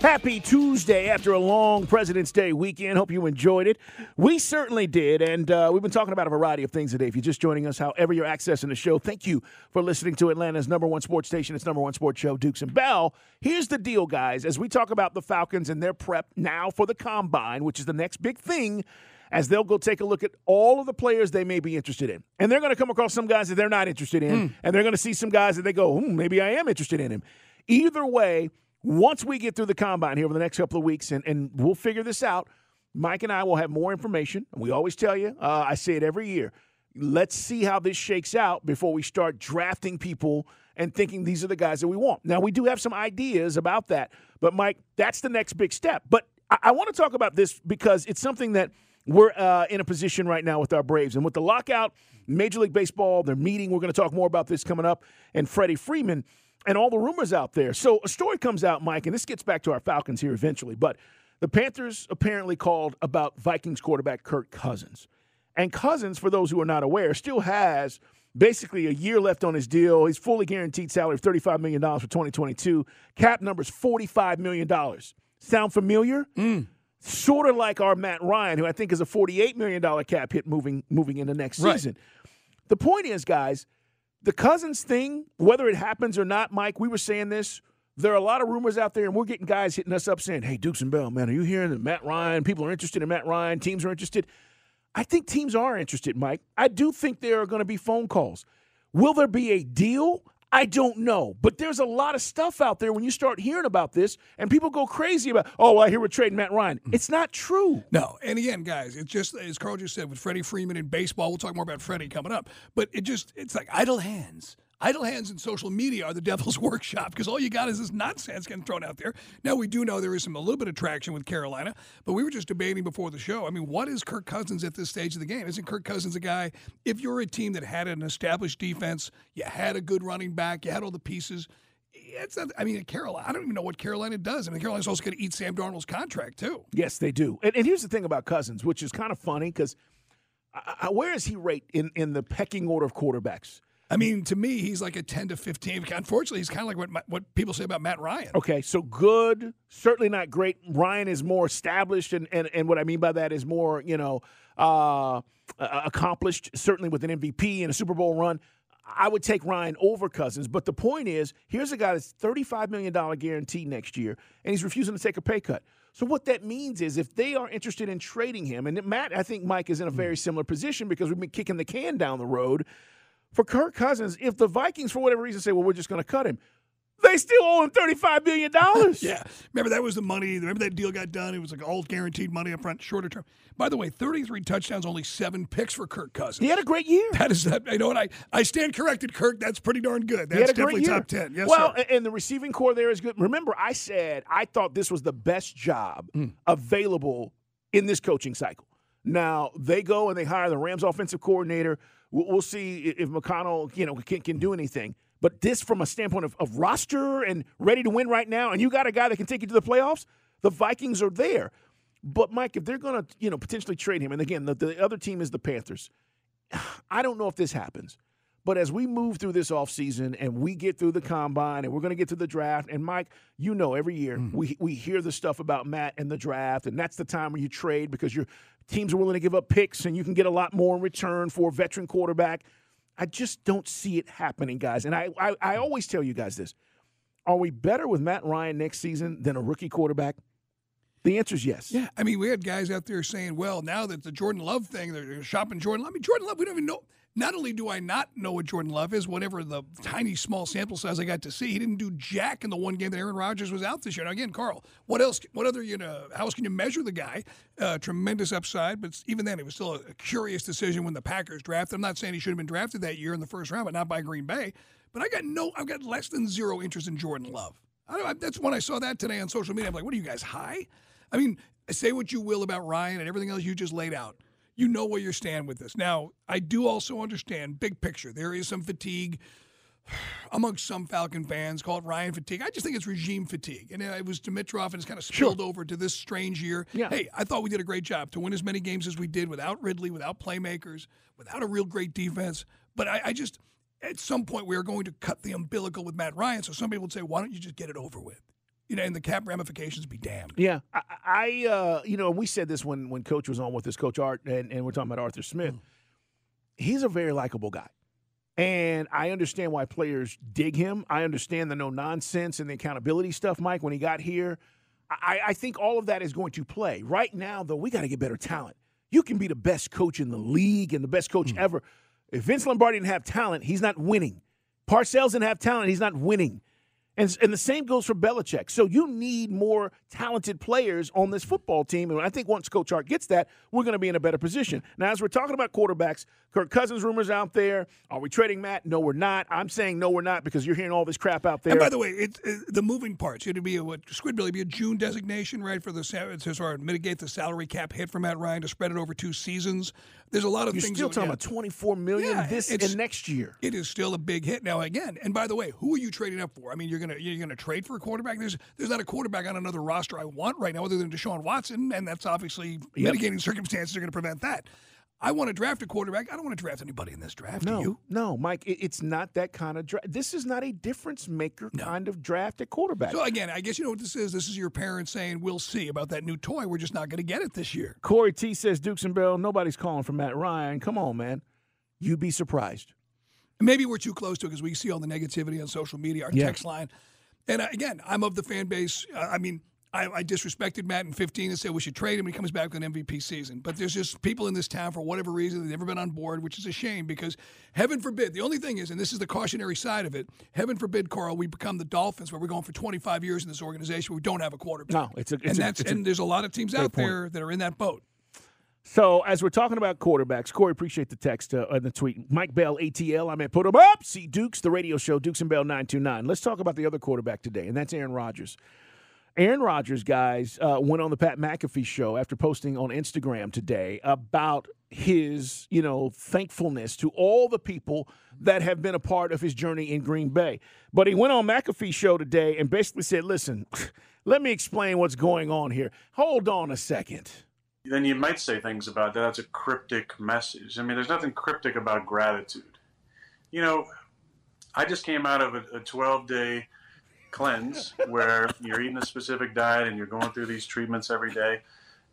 Happy Tuesday after a long President's Day weekend. Hope you enjoyed it. We certainly did. And uh, we've been talking about a variety of things today. If you're just joining us, however you're accessing the show, thank you for listening to Atlanta's number one sports station. It's number one sports show, Dukes and Bell. Here's the deal, guys. As we talk about the Falcons and their prep now for the combine, which is the next big thing, as they'll go take a look at all of the players they may be interested in. And they're going to come across some guys that they're not interested in. Mm. And they're going to see some guys that they go, hmm, maybe I am interested in him. Either way, once we get through the combine here over the next couple of weeks, and, and we'll figure this out, Mike and I will have more information. We always tell you, uh, I say it every year. Let's see how this shakes out before we start drafting people and thinking these are the guys that we want. Now, we do have some ideas about that, but Mike, that's the next big step. But I, I want to talk about this because it's something that we're uh, in a position right now with our Braves. And with the lockout, Major League Baseball, they're meeting. We're going to talk more about this coming up. And Freddie Freeman and all the rumors out there. So a story comes out, Mike, and this gets back to our Falcons here eventually. But the Panthers apparently called about Vikings quarterback Kirk Cousins. And Cousins, for those who are not aware, still has basically a year left on his deal. He's fully guaranteed salary of $35 million for 2022. Cap numbers $45 million. Sound familiar? Mm. Sort of like our Matt Ryan, who I think is a $48 million cap hit moving moving into next right. season. The point is, guys – the Cousins thing, whether it happens or not, Mike, we were saying this. There are a lot of rumors out there, and we're getting guys hitting us up saying, Hey, Dukes and Bell, man, are you hearing that Matt Ryan? People are interested in Matt Ryan. Teams are interested. I think teams are interested, Mike. I do think there are going to be phone calls. Will there be a deal? I don't know. But there's a lot of stuff out there when you start hearing about this and people go crazy about, oh, I hear we're trading Matt Ryan. Hmm. It's not true. No. And again, guys, it's just, as Carl just said, with Freddie Freeman in baseball, we'll talk more about Freddie coming up. But it just, it's like idle hands. Idle hands and social media are the devil's workshop because all you got is this nonsense getting thrown out there. Now we do know there is some a little bit of traction with Carolina, but we were just debating before the show. I mean, what is Kirk Cousins at this stage of the game? Isn't Kirk Cousins a guy? If you're a team that had an established defense, you had a good running back, you had all the pieces. It's not, I mean, Carolina. I don't even know what Carolina does. I mean, Carolina's also going to eat Sam Darnold's contract too. Yes, they do. And, and here's the thing about Cousins, which is kind of funny because where is he rate in in the pecking order of quarterbacks? I mean, to me, he's like a 10 to 15. Unfortunately, he's kind of like what what people say about Matt Ryan. Okay, so good, certainly not great. Ryan is more established, and, and, and what I mean by that is more, you know, uh, accomplished, certainly with an MVP and a Super Bowl run. I would take Ryan over Cousins, but the point is, here's a guy that's $35 million guarantee next year, and he's refusing to take a pay cut. So what that means is if they are interested in trading him, and Matt, I think Mike is in a very similar position because we've been kicking the can down the road – for Kirk Cousins, if the Vikings, for whatever reason, say, well, we're just going to cut him, they still owe him $35 million. yeah. Remember, that was the money. Remember that deal got done? It was like all guaranteed money up front, shorter term. By the way, 33 touchdowns, only seven picks for Kirk Cousins. He had a great year. That is that. You know what? I, I stand corrected, Kirk. That's pretty darn good. That's definitely top 10. Yes, well, sir. and the receiving corps there is good. Remember, I said I thought this was the best job mm. available in this coaching cycle. Now, they go and they hire the Rams offensive coordinator We'll see if O'Connell, you know, can, can do anything. But this, from a standpoint of, of roster and ready to win right now, and you got a guy that can take you to the playoffs, the Vikings are there. But Mike, if they're going to, you know, potentially trade him, and again, the, the other team is the Panthers. I don't know if this happens, But as we move through this offseason and we get through the combine and we're going to get to the draft, and Mike, you know, every year mm. we, we hear the stuff about Matt and the draft, and that's the time where you trade because your teams are willing to give up picks and you can get a lot more in return for a veteran quarterback. I just don't see it happening, guys. And I, I, I always tell you guys this are we better with Matt Ryan next season than a rookie quarterback? The answer is yes. Yeah, I mean, we had guys out there saying, "Well, now that the Jordan Love thing, they're shopping Jordan Love." I mean, Jordan Love, we don't even know. Not only do I not know what Jordan Love is, whatever the tiny small sample size I got to see, he didn't do jack in the one game that Aaron Rodgers was out this year. Now, again, Carl, what else? What other you know? How else can you measure the guy? Uh, tremendous upside, but even then, it was still a, curious decision when the Packers drafted. I'm not saying he should have been drafted that year in the first round, but not by Green Bay. But I got no, I've got less than zero interest in Jordan Love. I, that's when I saw that today on social media. I'm like, what are you guys high? I mean, say what you will about Ryan and everything else you just laid out. You know where you stand with this. Now, I do also understand big picture. There is some fatigue amongst some Falcon fans. Call it Ryan fatigue. I just think it's regime fatigue, and uh, it was Dimitroff, and it's kind of spilled sure. over to this strange year. Yeah. Hey, I thought we did a great job to win as many games as we did without Ridley, without playmakers, without a real great defense. But I, I just, at some point, we are going to cut the umbilical with Matt Ryan. So some people would say, why don't you just get it over with? You know, and the cap ramifications be damned. Yeah, I, I uh, you know, we said this when when Coach was on with this Coach Art, and, and we're talking about Arthur Smith. Mm. He's a very likable guy, and I understand why players dig him. I understand the no nonsense and the accountability stuff, Mike. When he got here, I, I think all of that is going to play. Right now, though, we got to get better talent. You can be the best coach in the league and the best coach mm. ever. If Vince Lombardi didn't have talent, he's not winning. Parcells didn't have talent, he's not winning. And, and the same goes for Belichick. So you need more talented players on this football team. And I think once Coach Art gets that, we're going to be in a better position. Now, as we're talking about quarterbacks, Kirk Cousins rumors out there. Are we trading Matt? No, we're not. I'm saying no, we're not because you're hearing all this crap out there. And by the way, it, it, the moving parts. It'd be a what Squidbilly be a June designation, right, for the to sort of mitigate the salary cap hit for Matt Ryan to spread it over two seasons. There's a lot of you're things. Still talking yeah. about 24 million yeah, this and next year. It is still a big hit now. Again, and by the way, who are you trading up for? I mean, you're gonna you're gonna trade for a quarterback. There's there's not a quarterback on another roster I want right now other than Deshaun Watson, and that's obviously yep. mitigating circumstances are going to prevent that. I want to draft a quarterback. I don't want to draft anybody in this draft. No, Do you? no, Mike. it's not that kind of draft. This is not a difference maker no. kind of draft at quarterback. So again, I guess you know what this is. This is your parents saying, "We'll see about that new toy. We're just not going to get it this year." Corey T says, "Dukes and Bell, nobody's calling for Matt Ryan. Come on, man. You'd be surprised." Maybe we're too close to it because we see all the negativity on social media, our yeah. text line. And uh, again, I'm of the fan base. Uh, I mean, I, I, disrespected Matt in 15 and said we should trade him he comes back with an MVP season. But there's just people in this town, for whatever reason, they've never been on board, which is a shame because heaven forbid, the only thing is, and this is the cautionary side of it, heaven forbid, Carl, we become the Dolphins where we're going for 25 years in this organization where we don't have a quarterback. No, it's a, it's and, a, that's, it's and there's a lot of teams out point. there that are in that boat. So, as we're talking about quarterbacks, Corey, appreciate the text uh, and the tweet. Mike Bell, ATL, I'm at Put 'em Up. See Dukes, the radio show, Dukes and Bell 929. Let's talk about the other quarterback today, and that's Aaron Rodgers. Aaron Rodgers, guys, uh, went on the Pat McAfee show after posting on Instagram today about his, you know, thankfulness to all the people that have been a part of his journey in Green Bay. But he went on McAfee show today and basically said, "Listen, let me explain what's going on here. Hold on a second then you might say things about that. That's a cryptic message. I mean, there's nothing cryptic about gratitude. You know, I just came out of a 12 day cleanse where you're eating a specific diet and you're going through these treatments every day,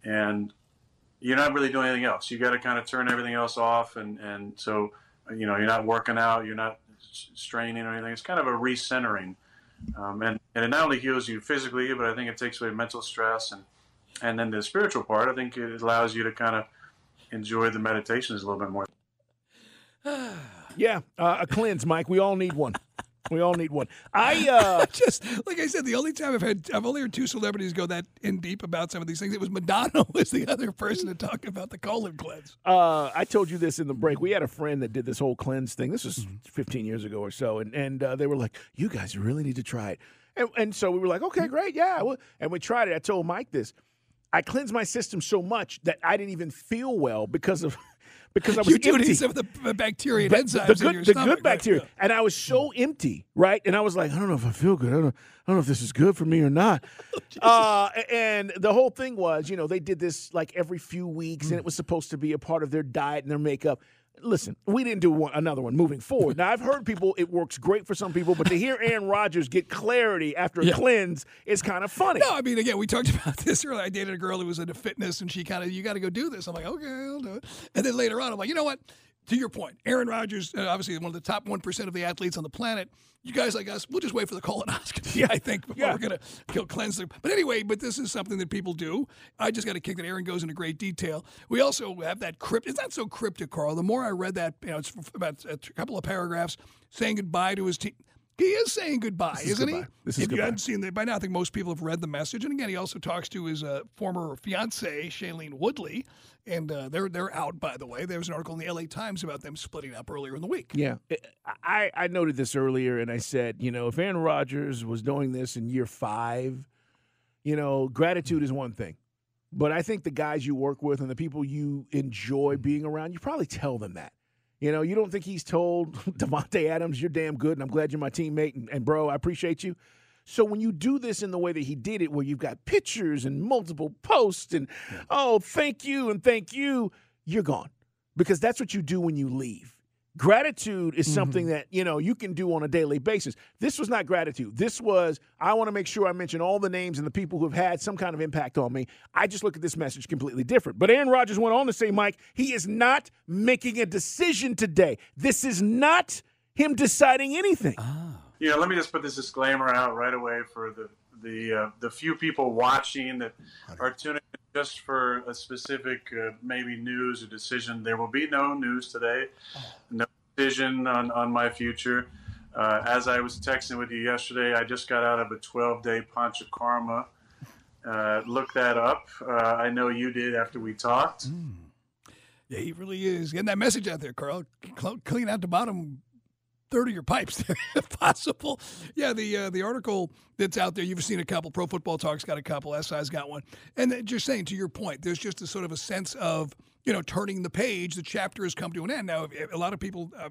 and you're not really doing anything else. You got to kind of turn everything else off, and and so you know you're not working out, you're not straining or anything. It's kind of a recentering, um, and and it not only heals you physically, but I think it takes away mental stress and and then the spiritual part, I think it allows you to kind of enjoy the meditations a little bit more. yeah, uh, a cleanse, Mike. We all need one. We all need one. I uh, just like I said, the only time I've had I've only heard two celebrities go that in deep about some of these things. It was Madonna was the other person to talk about the colon cleanse. Uh, I told you this in the break. We had a friend that did this whole cleanse thing. This was mm-hmm. 15 years ago or so, and and uh, they were like, "You guys really need to try it." And, and so we were like, "Okay, great, yeah." And we tried it. I told Mike this. I cleansed my system so much that I didn't even feel well because of because I was you empty. some of the bacteria and enzymes the good, the stomach, good bacteria, right? and I was so empty, right? And I was like, I don't know if I feel good. I don't, know, I don't know if this is good for me or not. Oh, uh, and the whole thing was, you know, they did this like every few weeks, mm. and it was supposed to be a part of their diet and their makeup. Listen, we didn't do one, another one moving forward. Now I've heard people it works great for some people, but to hear Aaron Rodgers get clarity after a Yeah. cleanse is kind of funny. No, I mean, again, we talked about this earlier. I dated a girl who was into fitness, and she kind of, you got to go do this. I'm like, okay, I'll do it. And then later on, I'm like, you know what? To your point, Aaron Rodgers, uh, obviously one of the top 1% of the athletes on the planet. You guys like us, we'll just wait for the colonoscopy, Yeah. I think, before Yeah. we're going to kill cleanse them. But anyway, but this is something that people do. I just got a kick that Aaron goes into great detail. We also have that crypt. It's not so cryptic, Carl. The more I read that, you know, it's about a couple of paragraphs saying goodbye to his team. He is saying goodbye, is isn't goodbye. he? This is if you goodbye. hadn't seen that by now, I think most people have read the message. And again, he also talks to his uh, former fiancee, Shailene Woodley, and uh, they're they're out. By the way, there was an article in the L.A. Times about them splitting up earlier in the week. Yeah. I, I noted this earlier and I said, you know, if Aaron Rodgers was doing this in year five, you know, gratitude is one thing. But I think the guys you work with and the people you enjoy being around, you probably tell them that. You know, you don't think he's told Davante Adams, you're damn good and I'm glad you're my teammate and, and bro, I appreciate you. So when you do this in the way that he did it, where you've got pictures and multiple posts and oh, thank you and thank you, you're gone. Because that's what you do when you leave. Gratitude is something that, you know, you can do on a daily basis. This was not gratitude. This was, I want to make sure I mention all the names and the people who have had some kind of impact on me. I just look at this message completely different. But Aaron Rodgers went on to say, Mike, he is not making a decision today. This is not him deciding anything. you know, let me just put this disclaimer out right away for the the uh, the few people watching that are tuning in just for a specific uh, maybe news or decision. There will be no news today, no decision on on my future. Uh, as I was texting with you yesterday, I just got out of a 12 day panchakarma. Uh, look that up. Uh, I know you did after we talked. Yeah, he really is getting that message out there, Carl. Clean out the bottom third of your pipes, there, if possible. Yeah, the uh, the article that's out there, you've seen a couple. Pro Football Talk's got a couple. SI's got one. And just saying to your point, there's just a sort of a sense of you know turning the page. The chapter has come to an end. Now, a lot of people. Uh,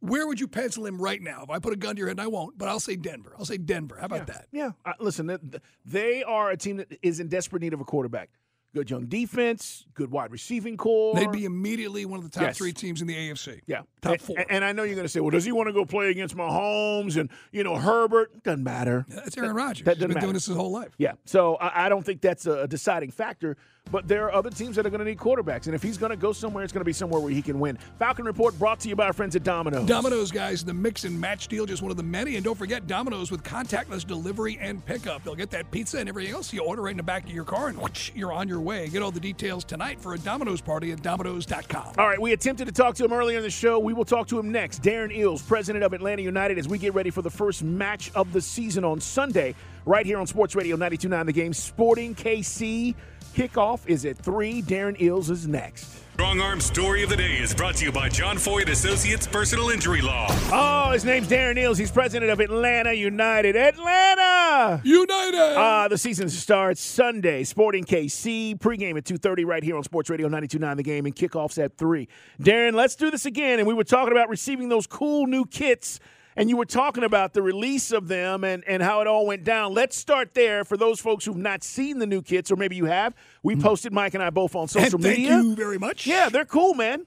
where would you pencil him right now? If I put a gun to your head, and I won't, but I'll say Denver. I'll say Denver. How about that? Yeah. Uh, listen, th- th- they are a team that is in desperate need of a quarterback. Good young defense, good wide receiving corps. They'd be immediately one of the top Yes. three teams in the AFC. Yeah, Top And- four. And, I know you're going to say, "Well, does he want to go play against Mahomes and you know Herbert?" Doesn't matter. That's Aaron Rodgers. that He's been doesn't doing this his whole life. Yeah, so I, I don't think that's a deciding factor. But there are other teams that are going to need quarterbacks, and if he's going to go somewhere, it's going to be somewhere where he can win. Falcon Report brought to you by our friends at Domino's. Domino's, guys, the mix and match deal, just one of the many. And don't forget Domino's with contactless delivery and pickup. They'll get that pizza and everything else you order right in the back of your car, and whoosh, you're on your way. Get all the details tonight for a Domino's party at Domino's.com. All right, we attempted to talk to him earlier in the show. We will talk to him next. Darren Eales, president of Atlanta United, as we get ready for the first match of the season on Sunday, right here on Sports Radio 92.9 The Game. Sporting KC. Kickoff is at 3. Darren Eales is next. Strong Arm Story of the Day is brought to you by John Foy and Associates Personal Injury Law. Oh, his name's Darren Eales. He's president of Atlanta United. Atlanta! United! Uh, the season starts Sunday. Sporting KC. Pregame at 2.30 right here on Sports Radio 92.9 The Game. And kickoffs at 3. Darren, let's do this again. And we were talking about receiving those cool new kits. And you were talking about the release of them and, and how it all went down. Let's start there for those folks who've not seen the new kits, or maybe you have. We posted Mike and I both on social and thank media. you very much. Yeah, they're cool, man.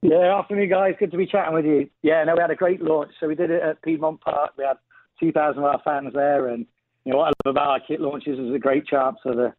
Yeah, afternoon, guys. Good to be chatting with you. Yeah, no, we had a great launch. So we did it at Piedmont Park. We had 2,000 of our fans there. And, you know, what I love about our kit launches is a great chance for the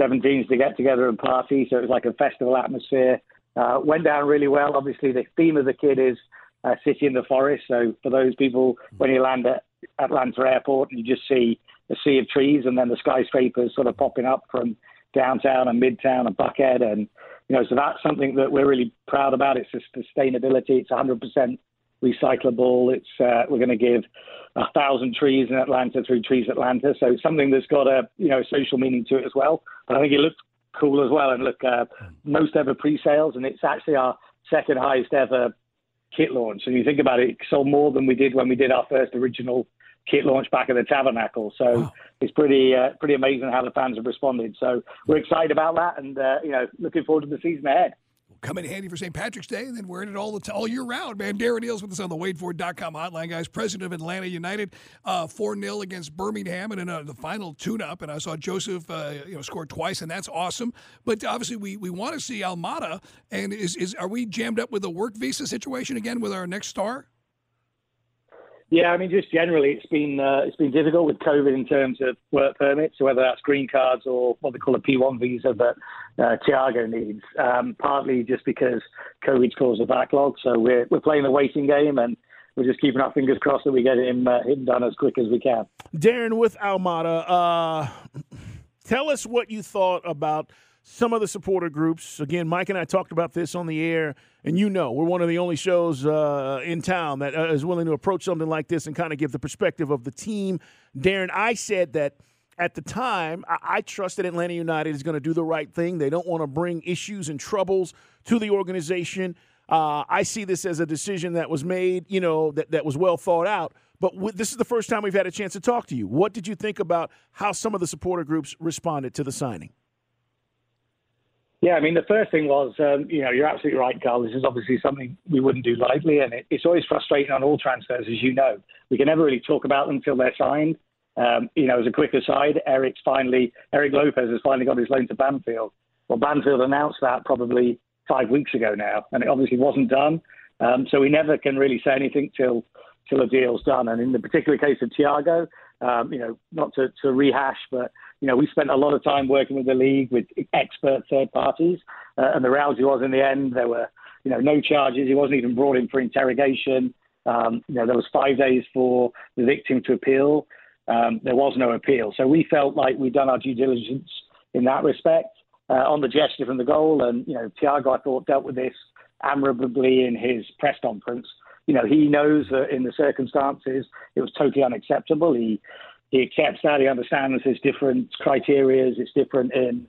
17s to get together and party. So it was like a festival atmosphere. Uh, went down really well. Obviously, the theme of the kit is uh, City in the Forest. So for those people, when you land at Atlanta Airport and you just see a sea of trees and then the skyscrapers sort of popping up from downtown and midtown and Buckhead. And, you know, so that's something that we're really proud about. It's sustainability. It's 100% recyclable. It's uh, we're going to give a thousand trees in Atlanta through Trees Atlanta. So something that's got a you know social meaning to it as well. But I think it looked cool as well. And look, uh, most ever pre-sales, and it's actually our second highest ever kit launch. And you think about it, it sold more than we did when we did our first original kit launch back at the Tabernacle. So it's pretty uh, pretty amazing how the fans have responded. So we're excited about that, and uh, you know looking forward to the season ahead. Come in handy for St. Patrick's Day and then wearing it all the t- all year round, man. Darren Eales with us on the WadeFord.com hotline, guys. President of Atlanta United, uh, 4 0 against Birmingham and in uh, the final tune up. And I saw Joseph, uh, you know, score twice, and that's awesome. But obviously, we, we want to see Almada. And is, is are we jammed up with a work visa situation again with our next star? Yeah, I mean, just generally, it's been uh, it's been difficult with COVID in terms of work permits, so whether that's green cards or what they call a P1 visa that uh, Thiago needs. Um, partly just because COVID's caused a backlog, so we're we're playing the waiting game and we're just keeping our fingers crossed that we get him uh, him done as quick as we can. Darren, with Almada, uh, tell us what you thought about some of the supporter groups. Again, Mike and I talked about this on the air, and you know we're one of the only shows uh, in town that uh, is willing to approach something like this and kind of give the perspective of the team. Darren, I said that at the time, I, I trust that Atlanta United is going to do the right thing. They don't want to bring issues and troubles to the organization. Uh, I see this as a decision that was made, you know, that, that was well thought out. But w- this is the first time we've had a chance to talk to you. What did you think about how some of the supporter groups responded to the signing? Yeah, I mean, the first thing was, um, you know, you're absolutely right, Carl. This is obviously something we wouldn't do lightly, and it, it's always frustrating on all transfers, as you know. We can never really talk about them until they're signed. Um, you know, as a quick aside, Eric's finally, Eric Lopez has finally got his loan to Banfield. Well, Banfield announced that probably five weeks ago now, and it obviously wasn't done. Um, so we never can really say anything till till a deal's done. And in the particular case of Thiago, um, you know, not to, to rehash, but you know, we spent a lot of time working with the league, with expert third parties, uh, and the reality was, in the end, there were, you know, no charges. He wasn't even brought in for interrogation. Um, you know, there was five days for the victim to appeal. Um, there was no appeal, so we felt like we'd done our due diligence in that respect uh, on the gesture from the goal. And you know, Thiago, I thought, dealt with this admirably in his press conference. You know, he knows that in the circumstances it was totally unacceptable. He he accepts that. He understands there's different criteria. It's different in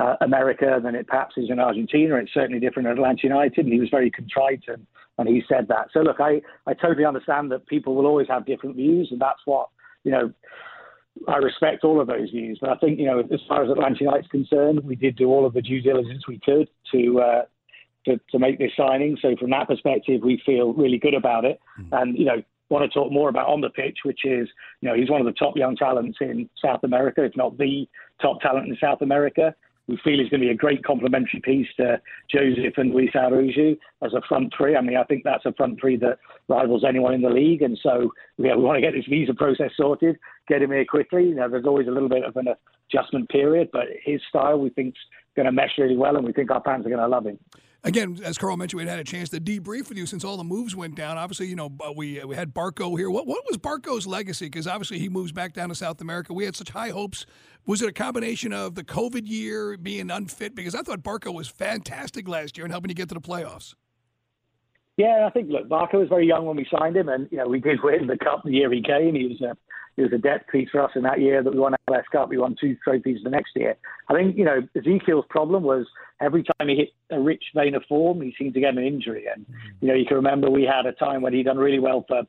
uh, America than it perhaps is in Argentina. It's certainly different at Atlanta United. And he was very contrite and, and he said that. So, look, I, I totally understand that people will always have different views. And that's what, you know, I respect all of those views. But I think, you know, as far as Atlanta United's concerned, we did do all of the due diligence we could to, uh, to, to make this signing. So from that perspective, we feel really good about it. Mm-hmm. And, you know, want to talk more about on the pitch, which is, you know, he's one of the top young talents in South America, if not the top talent in South America. We feel he's going to be a great complementary piece to Joseph and Luis Araujo as a front three. I mean, I think that's a front three that rivals anyone in the league. And so, yeah, we want to get this visa process sorted, get him here quickly. You know, there's always a little bit of an adjustment period, but his style we think's going to mesh really well, and we think our fans are going to love him again, as Carl mentioned, we had a chance to debrief with you since all the moves went down. Obviously, you know, uh, we uh, we had Barco here. What what was Barco's legacy? Because obviously he moves back down to South America. We had such high hopes. Was it a combination of the COVID year being unfit? Because I thought Barco was fantastic last year in helping you get to the playoffs. Yeah, I think look, Barco was very young when we signed him, and you know we did win the cup the year he came. He was a he was a depth piece for us in that year that we won MLS Cup. We won two trophies the next year. I think you know Ezequiel's problem was every time he hit a rich vein of form, he seemed to get an injury. And you know you can remember we had a time when he'd done really well for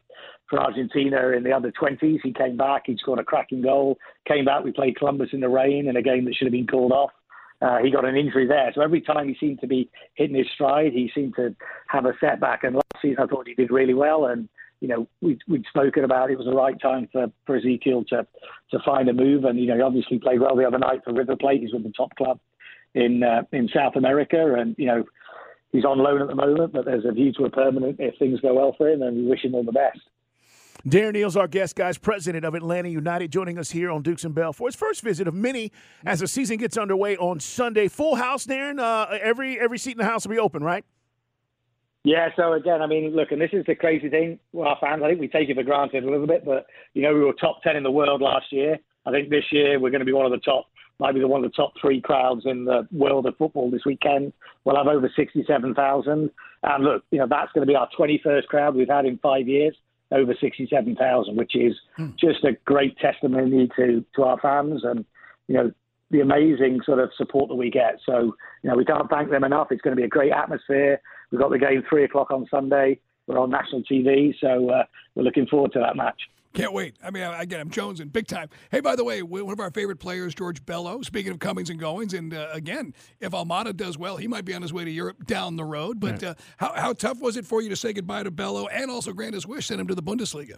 for Argentina in the under 20s. He came back, he scored a cracking goal. Came back, we played Columbus in the rain in a game that should have been called off. Uh, he got an injury there. So every time he seemed to be hitting his stride, he seemed to have a setback. And last season, I thought he did really well. And, you know, we'd, we'd spoken about it was the right time for, for Ezequiel to, to find a move. And, you know, he obviously played well the other night for River Plate. He's with the top club in, uh, in South America. And, you know, he's on loan at the moment, but there's a view to a permanent if things go well for him. And we wish him all the best. Darren Eales, our guest, guys, president of Atlanta United, joining us here on Dukes and Bell for his first visit of many as the season gets underway on Sunday. Full house, Darren. Uh, every every seat in the house will be open, right? Yeah. So again, I mean, look, and this is the crazy thing. Well, our fans, I think we take it for granted a little bit, but you know, we were top ten in the world last year. I think this year we're going to be one of the top, might be the one of the top three crowds in the world of football this weekend. We'll have over sixty-seven thousand, and look, you know, that's going to be our twenty-first crowd we've had in five years over 67,000, which is mm. just a great testimony to, to our fans and, you know, the amazing sort of support that we get. So, you know, we can't thank them enough. It's going to be a great atmosphere. We've got the game three o'clock on Sunday. We're on national TV, so uh, we're looking forward to that match. Can't wait. I mean, again, I'm Jones jonesing big time. Hey, by the way, one of our favorite players, George Bello. Speaking of comings and goings, and uh, again, if Almada does well, he might be on his way to Europe down the road. But uh, how how tough was it for you to say goodbye to Bello and also grant his wish, send him to the Bundesliga?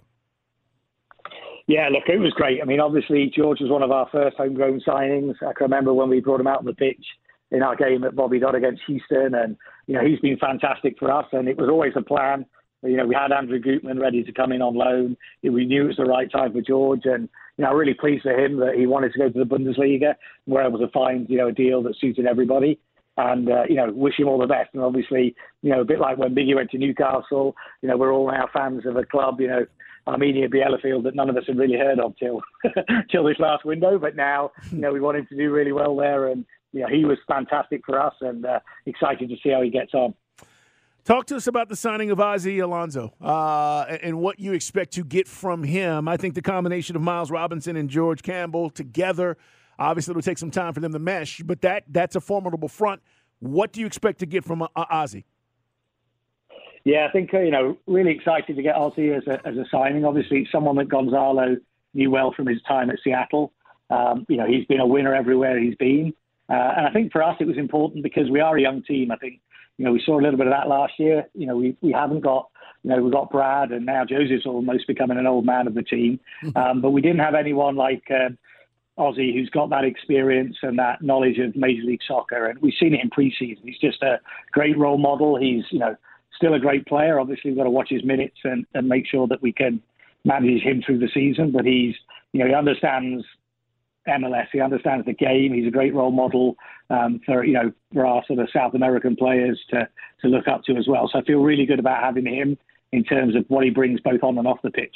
Yeah, look, it was great. I mean, obviously, George was one of our first homegrown signings. I can remember when we brought him out on the pitch in our game at Bobby Dodd against Houston, and you know he's been fantastic for us. And it was always a plan. You know, we had Andrew Gutman ready to come in on loan. We knew it was the right time for George, and you know, really pleased for him that he wanted to go to the Bundesliga. We're able to find you know a deal that suited everybody and uh, you know wish him all the best. And obviously, you know, a bit like when Biggie went to Newcastle, you know, we're all now fans of a club, you know, Arminia Bielefeld that none of us had really heard of till till this last window. But now, you know, we want him to do really well there, and you know, he was fantastic for us, and uh, excited to see how he gets on. Talk to us about the signing of Ozzie Alonso uh, and what you expect to get from him. I think the combination of Miles Robinson and George Campbell together, obviously, it'll take some time for them to mesh, but that that's a formidable front. What do you expect to get from uh, Ozzie? Yeah, I think uh, you know, really excited to get Ozzie as a, as a signing. Obviously, someone that Gonzalo knew well from his time at Seattle. Um, you know, he's been a winner everywhere he's been, uh, and I think for us it was important because we are a young team. I think you know we saw a little bit of that last year. You know, we we haven't got you know we've got Brad and now Joseph's almost becoming an old man of the team, mm-hmm. um, but we didn't have anyone like. Uh, Ozzie, who's got that experience and that knowledge of Major League Soccer, and we've seen it in preseason. He's just a great role model. He's, you know, still a great player. Obviously, we've got to watch his minutes and, and make sure that we can manage him through the season. But he's, you know, he understands MLS. He understands the game. He's a great role model um, for you know for our sort of South American players to to look up to as well. So I feel really good about having him in terms of what he brings both on and off the pitch.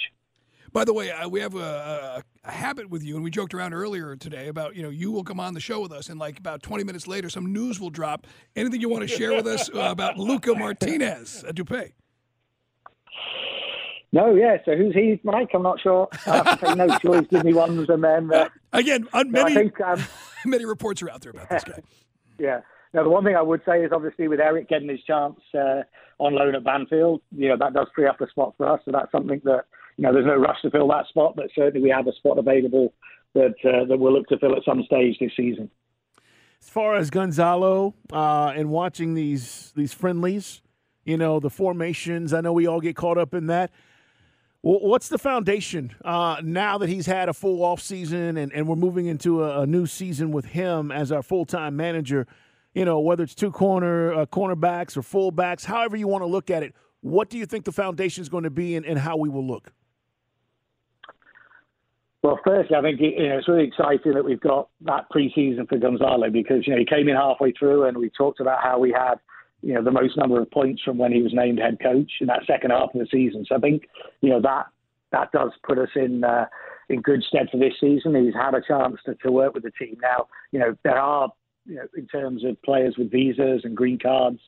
By the way, uh, we have a, a, habit with you, and we joked around earlier today about you know you will come on the show with us, and like about 20 minutes later, some news will drop. Anything you want to share with us uh, about Luca Martinez at Dupuy? No, yeah. So who's he, Mike? I'm not sure. Uh, no, choice. give me ones, and then uh, again, on many no, think, um, many reports are out there about this guy. yeah. Now, the one thing I would say is obviously with Eric getting his chance uh, on loan at Banfield, you know that does free up a spot for us. So that's something that you know, there's no rush to fill that spot, but certainly we have a spot available that uh, that we'll look to fill at some stage this season. As far as Gonzalo uh, and watching these these friendlies, you know, the formations, I know we all get caught up in that. What's the foundation uh, now that he's had a full off season and, and we're moving into a, a new season with him as our full time manager? You know, whether it's two corner uh, cornerbacks or fullbacks, however you want to look at it. What do you think the foundation is going to be and, and how we will look? Well, firstly, I think you know, it's really exciting that we've got that preseason for Gonzalo because you know he came in halfway through and we talked about how we had you know the most number of points from when he was named head coach in that second half of the season. So I think you know that that does put us in uh, in good stead for this season. He's had a chance to, to work with the team now. You know there are you know in terms of players with visas and green cards.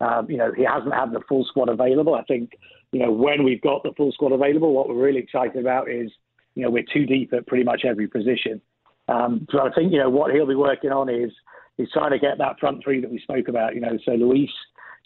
Um, you know he hasn't had the full squad available. I think you know when we've got the full squad available, what we're really excited about is you know, we're too deep at pretty much every position. Um, so I think, you know, what he'll be working on is is trying to get that front three that we spoke about, you know, so Luis,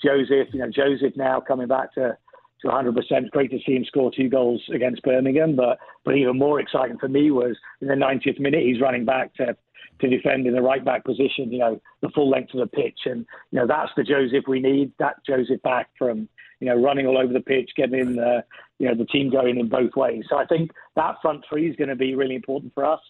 Joseph, you know, Joseph now coming back to, to 100%. Great to see him score two goals against Birmingham, but but even more exciting for me was in the 90th minute, he's running back to to defend in the right back position, you know, the full length of the pitch. And, you know, that's the Joseph we need, that Joseph back from, you know, running all over the pitch, getting the, you know, the team going in both ways. So I think that front three is going to be really important for us.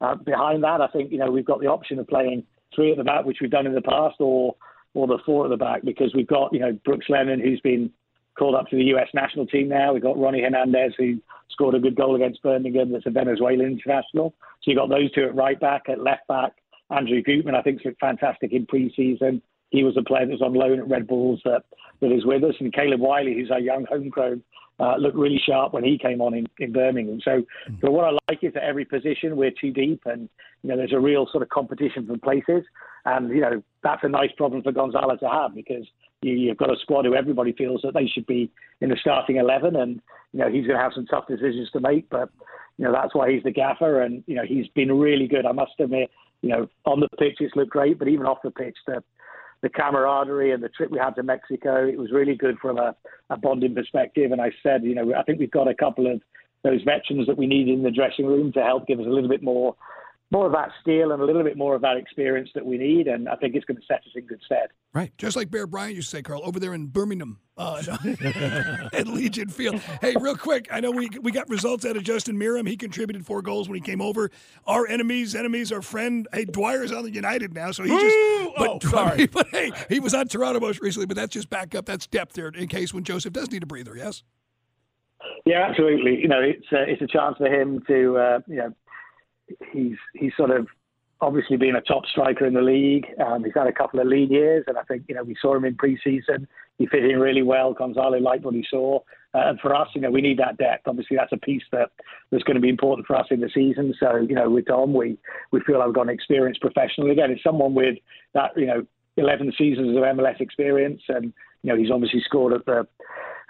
Uh, behind that, I think, you know, we've got the option of playing three at the back, which we've done in the past, or or the four at the back, because we've got, you know, Brooks Lennon, who's been called up to the US national team now. We've got Ronnie Hernandez, who scored a good goal against Birmingham, that's a Venezuelan international. So you've got those two at right back, at left back. Andrew Gutman, I think, is fantastic in pre-season. He was a player that was on loan at Red Bulls that, that is with us. And Caleb Wiley, who's our young homegrown, uh, looked really sharp when he came on in, in Birmingham. So, but what I like is that every position we're too deep, and you know there's a real sort of competition for places, and you know that's a nice problem for Gonzalo to have because you, you've got a squad who everybody feels that they should be in the starting eleven, and you know he's going to have some tough decisions to make, but you know that's why he's the gaffer, and you know he's been really good. I must admit, you know on the pitch it's looked great, but even off the pitch, the the camaraderie and the trip we had to Mexico. It was really good from a, a bonding perspective. And I said, you know, I think we've got a couple of those veterans that we need in the dressing room to help give us a little bit more more of that steel and a little bit more of that experience that we need, and I think it's going to set us in good stead. Right, just like Bear Bryant used to say, Carl, over there in Birmingham uh, at Legion Field. Hey, real quick, I know we we got results out of Justin Meram. He contributed four goals when he came over. Our enemies, enemies, our friend. Hey, Dwyer's on the United now, so he just. But, oh, sorry. But hey, he was on Toronto most recently, but that's just backup. That's depth there in case when Joseph does need a breather. Yes. Yeah, absolutely. You know, it's a, it's a chance for him to uh, you know he's he's sort of obviously been a top striker in the league. Um, he's had a couple of lead years, and I think you know we saw him in preseason. He fit in really well. Gonzalo liked what he saw, uh, and for us, you know, we need that depth. Obviously, that's a piece that that's going to be important for us in the season. So you know, with Dom, we we feel I've got an experienced professional. Again, it's someone with that you know 11 seasons of MLS experience, and you know he's obviously scored at the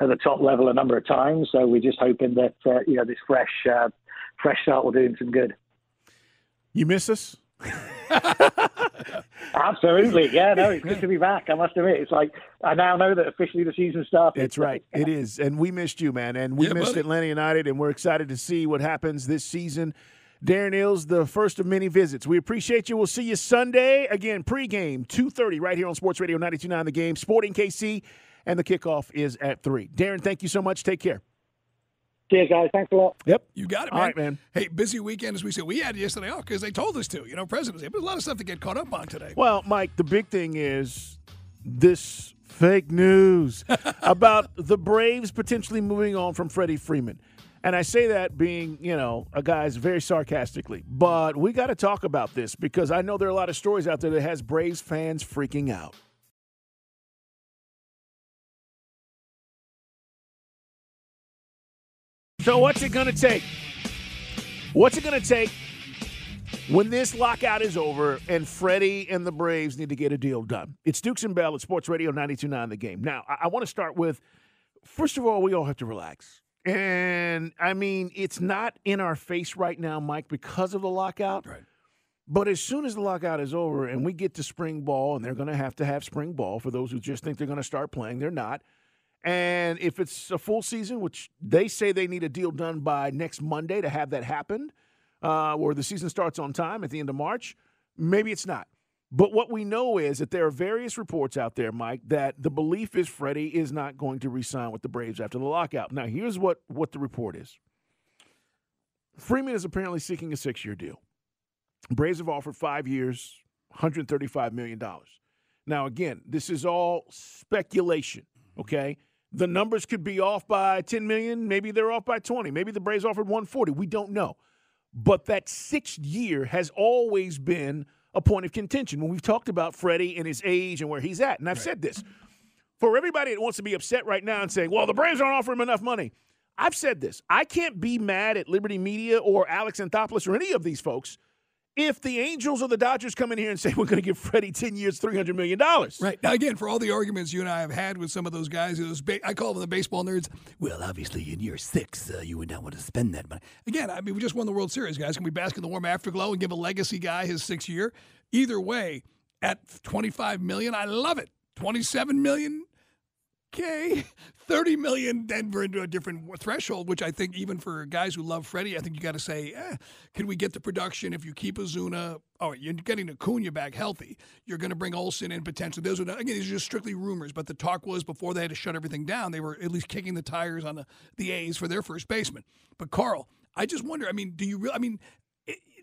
at the top level a number of times. So we're just hoping that uh, you know this fresh uh, fresh start will do him some good. You miss us? Absolutely, yeah. No, it's good to be back. I must admit, it's like I now know that officially the season started. That's right, it is, and we missed you, man, and we Yeah, missed buddy. Atlanta United, and we're excited to see what happens this season. Darren Eales, the first of many visits. We appreciate you. We'll see you Sunday again, pregame two thirty, right here on Sports Radio 92.9 The Game, Sporting KC, and the kickoff is at three. Darren, thank you so much. Take care. Cheers, guys. Thanks a lot. Yep. You got it, All man. right, man. Hey, busy weekend as we said. We had yesterday oh, off because they told us to. You know, President's Day. But a lot of stuff to get caught up on today. Well, Mike, the big thing is this fake news about the Braves potentially moving on from Freddie Freeman. And I say that being, you know, a guy's very sarcastically, but we got to talk about this because I know there are a lot of stories out there that has Braves fans freaking out. So what's it going to take? What's it going to take when this lockout is over and Freddie and the Braves need to get a deal done. It's Dukes and Bell at Sports Radio 92.9 The Game. Now, I, I want to start with, first of all, we all have to relax. And, I mean, it's not in our face right now, Mike, because of the lockout. Right. But as soon as the lockout is over and we get to spring ball, and they're going to have to have spring ball for those who just think they're going to start playing, they're not. And if it's a full season, which they say they need a deal done by next Monday to have that happen, uh, where the season starts on time at the end of March, maybe it's not. But what we know is that there are various reports out there, Mike, that the belief is Freddie is not going to re-sign with the Braves after the lockout. Now, here's what, what the report is. Freeman is apparently seeking a six-year deal. Braves have offered five years, $135 million. Now, again, this is all speculation, okay? The numbers could be off by 10 million, maybe they're off by 20, maybe the Braves offered 140. We don't know. But that sixth year has always been a point of contention when we've talked about Freddie and his age and where he's at. And I've said this for everybody that wants to be upset right now and saying, well, the Braves aren't offering him enough money. I've said this. I can't be mad at Liberty Media or Alex Anthopoulos or any of these folks if the Angels or the Dodgers come in here and say we're going to give Freddie 10 years, $300 million. Right. Now, again, for all the arguments you and I have had with some of those guys, those ba- I call them the baseball nerds. Well, obviously, in year six, uh, you would not want to spend that money. Again, I mean, we just won the World Series, guys. Can we bask in the warm afterglow and give a legacy guy his sixth year? Either way, at 25 million, I love it. 27 million, okay. 30 million, then we're into a different threshold, which I think even for guys who love Freddie, I think you got to say, eh, can we get the production if you keep Acuna? Oh, you're getting Acuna back healthy. You're going to bring Olson in potentially. Those are again, these are just strictly rumors, but the talk was before they had to shut everything down, they were at least kicking the tires on the, the A's for their first baseman. But Carl, I just wonder, I mean, do you really, I mean,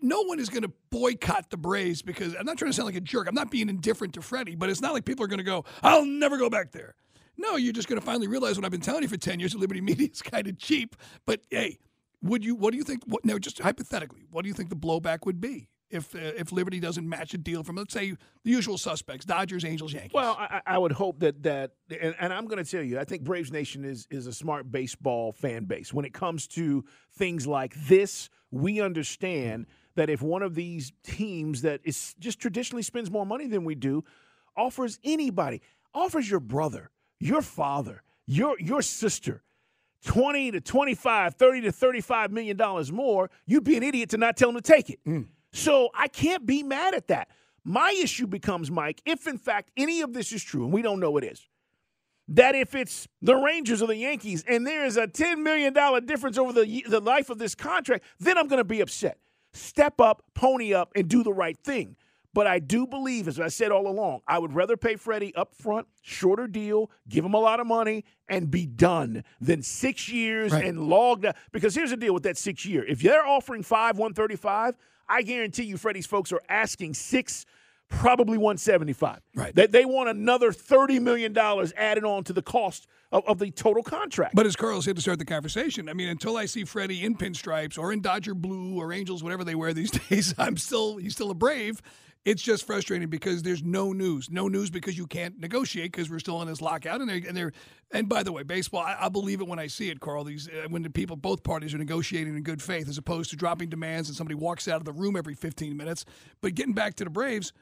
no one is going to boycott the Braves because I'm not trying to sound like a jerk. I'm not being indifferent to Freddie, but it's not like people are going to go, I'll never go back there. No, you're just going to finally realize what I've been telling you for 10 years that Liberty Media is kind of cheap. But hey, would you, what do you think? What, no, just hypothetically, what do you think the blowback would be if uh, if Liberty doesn't match a deal from, let's say, the usual suspects, Dodgers, Angels, Yankees? Well, I, I would hope that that, and, and I'm going to tell you, I think Braves Nation is is a smart baseball fan base. When it comes to things like this, we understand that if one of these teams that is just traditionally spends more money than we do, offers anybody, offers your brother, your father, your your sister. 20 to 25, 30 to 35 million dollars more, you'd be an idiot to not tell them to take it. Mm. So I can't be mad at that. My issue becomes, Mike, if in fact any of this is true, and we don't know it is, that if it's the Rangers or the Yankees and there is a $10 million difference over the, the life of this contract, then I'm going to be upset. Step up, pony up, and do the right thing. But I do believe, as I said all along, I would rather pay Freddie up front, shorter deal, give him a lot of money, and be done than six years Right. and log up. Because here's the deal with that six year. If they're offering five, 135, I guarantee you Freddie's folks are asking six, probably 175. Right. They, they want another $30 million added on to the cost of, of the total contract. But as Carl said to start the conversation, I mean, until I see Freddie in pinstripes or in Dodger blue or Angels, whatever they wear these days, I'm still he's still a Brave. It's just frustrating because there's no news, no news because you can't negotiate because we're still in this lockout and they and they're and by the way, baseball, I, I believe it when I see it, Carl. These uh, when the people, both parties are negotiating in good faith as opposed to dropping demands and somebody walks out of the room every 15 minutes. But getting back to the Braves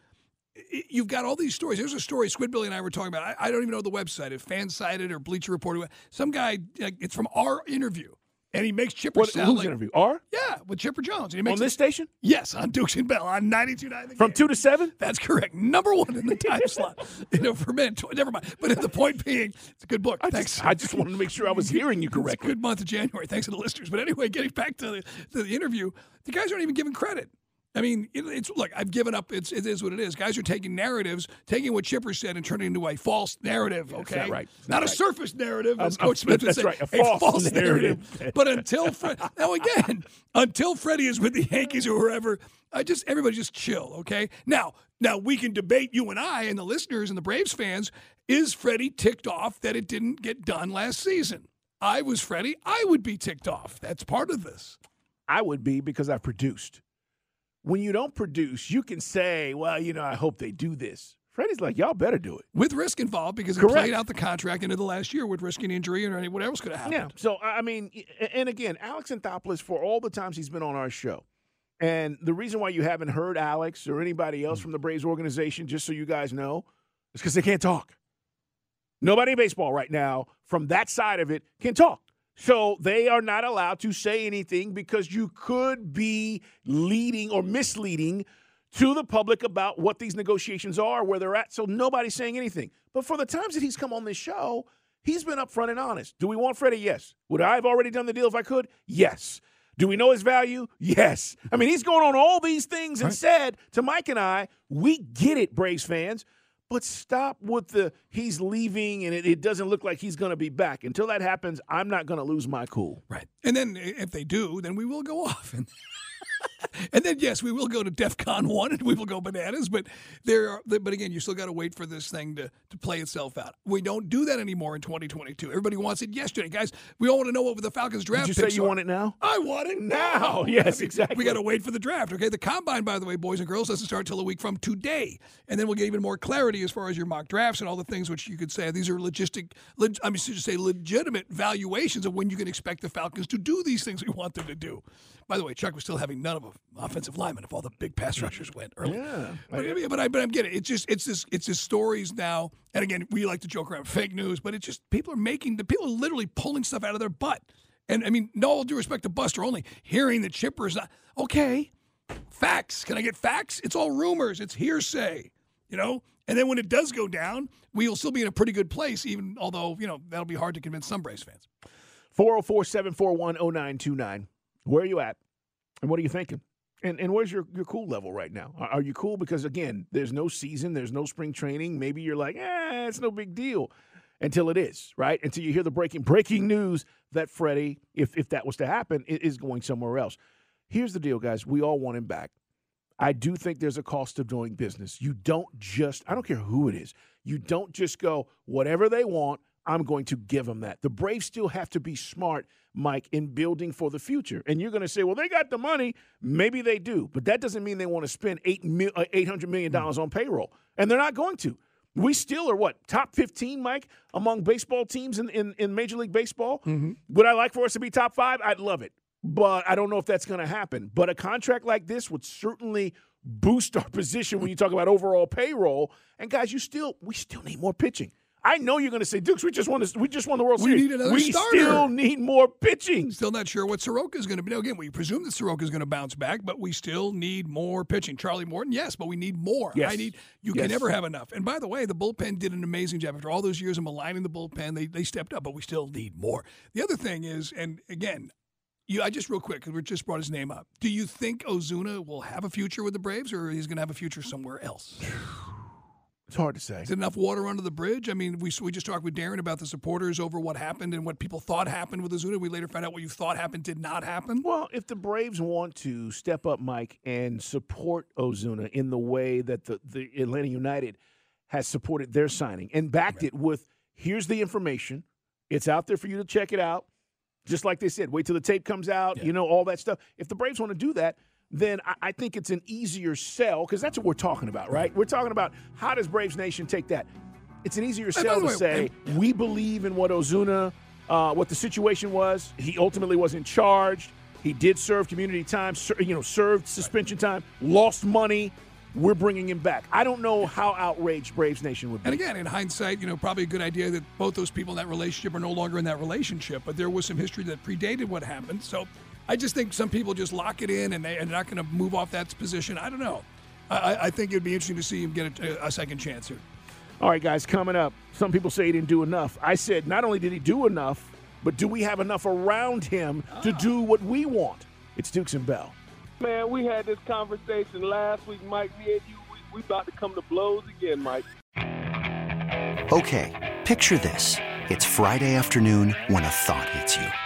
you've got all these stories. There's a story Squidbilly and I were talking about. I, I don't even know the website, if fan Fansided or Bleacher Report. Some guy, it's from our interview, and he makes Chipper what, sound like interview? R? yeah, with Chipper Jones. And he On this it- station? yes, on Dukes and Bell on 92.9 The From Game. 2 to 7? That's correct. Number one in the time slot. You know, for men. Never mind. But the point being, it's a good book. I Thanks. just, I just wanted to make sure I was hearing you It's a correctly. good month of January. Thanks to the listeners. But anyway, getting back to the, to the interview, the guys aren't even giving credit. I mean, it, it's look. I've given up. It's it is what it is. Guys are taking narratives, taking what Chipper said, and turning it into a false narrative. Okay, not right. It's not, not a surface narrative, as Um, Coach Smith would say. right, a false narrative. but until Fred, now again, until Freddie is with the Yankees or wherever, I just everybody just chill. Okay. Now, now we can debate you and I and the listeners and the Braves fans. Is Freddie ticked off that it didn't get done last season? I was Freddie. I would be ticked off. That's part of this. I would be because I produced. When you don't produce, you can say, well, you know, I hope they do this. Freddie's like, y'all better do it. with risk involved because it Correct. played out the contract into the last year with risking injury or any what else could have happened. Yeah. So, I I mean, and again, Alex Anthopoulos, for all the times he's been on our show, and the reason why you haven't heard Alex or anybody else hmm. from the Braves organization, just so you guys know, is because they can't talk. Nobody in baseball right now from that side of it can talk. So they are not allowed to say anything because you could be leading or misleading to the public about what these negotiations are, where they're at. So nobody's saying anything. But for the times that he's come on this show, he's been upfront and honest. Do we want Freddie? Yes. Would I have already done the deal if I could? Yes. Do we know his value? Yes. I mean, he's going on all these things and said to Mike and I, we get it, Braves fans. But stop with the he's leaving and it, it doesn't look like he's going to be back. Until that happens, I'm not going to lose my cool. Right. And then eh, if they do, then we will go off. And, and then, yes, we will go to DEF CON 1 and we will go bananas. But there are, but again, you still got to wait for this thing to, to play itself out. We don't do that anymore in 2022. Everybody wants it yesterday. Guys, we all want to know what the Falcons draft Did you picks say you are. want it now? I want it now. Now. Oh, yes, exactly. We got to wait for the draft. Okay. The combine, by the way, boys and girls, doesn't start till a week from today, and then we'll get even more clarity as far as your mock drafts and all the things which you could say these are logistic. Leg, I mean, should say legitimate valuations of when you can expect the Falcons to do these things we want them to do. By the way, Chuck was still having none of offensive linemen if all the big pass rushers went early. Yeah. But, I mean, but I but I'm getting it. It's just it's this it's this stories now. And again, we like to joke around fake news, but it's just people are making the people are literally pulling stuff out of their butt. And I mean, no all due respect to Buster, only hearing that Chipper is not okay. Facts. Can I get facts? It's all rumors. It's hearsay. You know. And then when it does go down, we will still be in a pretty good place. Even although you know that'll be hard to convince some Braves fans. 404 741 0929. Where are you at? And what are you thinking? And, and where's your, your cool level right now? Are, are you cool? Because, again, there's no season, there's no spring training. Maybe you're like, eh, it's no big deal until it is, right? Until you hear the breaking breaking news that Freddie, if, if that was to happen, is going somewhere else. Here's the deal, guys. We all want him back. I do think there's a cost of doing business. You don't just, I don't care who it is, you don't just go, whatever they want, I'm going to give them that. The Braves still have to be smart, Mike, in building for the future. And you're going to say, well, they got the money. Maybe they do. But that doesn't mean they want to spend eight uh, $800 million on payroll. And they're not going to. We still are what, top 15, Mike, among baseball teams in, in, in Major League Baseball? Would I like for us to be top five? I'd love it but I don't know if that's going to happen. But a contract like this would certainly boost our position when you talk about overall payroll. And guys, you still we still need more pitching. I know you're going to say, Dukes, we just won this, we just won the World We Series. need another we starter." still need more pitching. Still not sure what Soroka is going to be. Now, again, we presume that Soroka is going to bounce back, but we still need more pitching. Charlie Morton, yes, but we need more. Yes. I need. You Yes. can never have enough. And by the way, the bullpen did an amazing job after all those years of maligning the bullpen. They they stepped up, but we still need more. The other thing is, and again. You, I just real quick because we just brought his name up. Do you think Ozuna will have a future with the Braves, or he's going to have a future somewhere else? It's hard to say. Is it enough water under the bridge? I mean, we we just talked with Darren about the supporters over what happened and what people thought happened with Ozuna. We later found out what you thought happened did not happen. Well, if the Braves want to step up, Mike, and support Ozuna in the way that the, the Atlanta United has supported their signing and backed it with here's the information, it's out there for you to check it out. Just like they said, wait till the tape comes out, you know, all that stuff. If the Braves want to do that, then I, I think it's an easier sell because that's what we're talking about, right? We're talking about how does Braves Nation take that? It's an easier sell to way, say we believe in what Ozuna, uh, what the situation was. He ultimately wasn't charged. He did serve community time, ser- you know, served suspension time, lost money. We're bringing him back. I don't know how outraged Braves Nation would be. And again, in hindsight, you know, probably a good idea that both those people in that relationship are no longer in that relationship. But there was some history that predated what happened. So I just think some people just lock it in and they, and they're not going to move off that position. I don't know. I, I- I think it'd be interesting to see him get a, a second chance here. All right, guys, coming up. Some people say he didn't do enough. I said not only did he do enough, but do we have enough around him to do ah. what we want? It's Dukes and Bell. Man, we had this conversation last week, Mike. Me and you, we, we about to come to blows again, Mike. Okay, picture this. It's Friday afternoon when a thought hits you.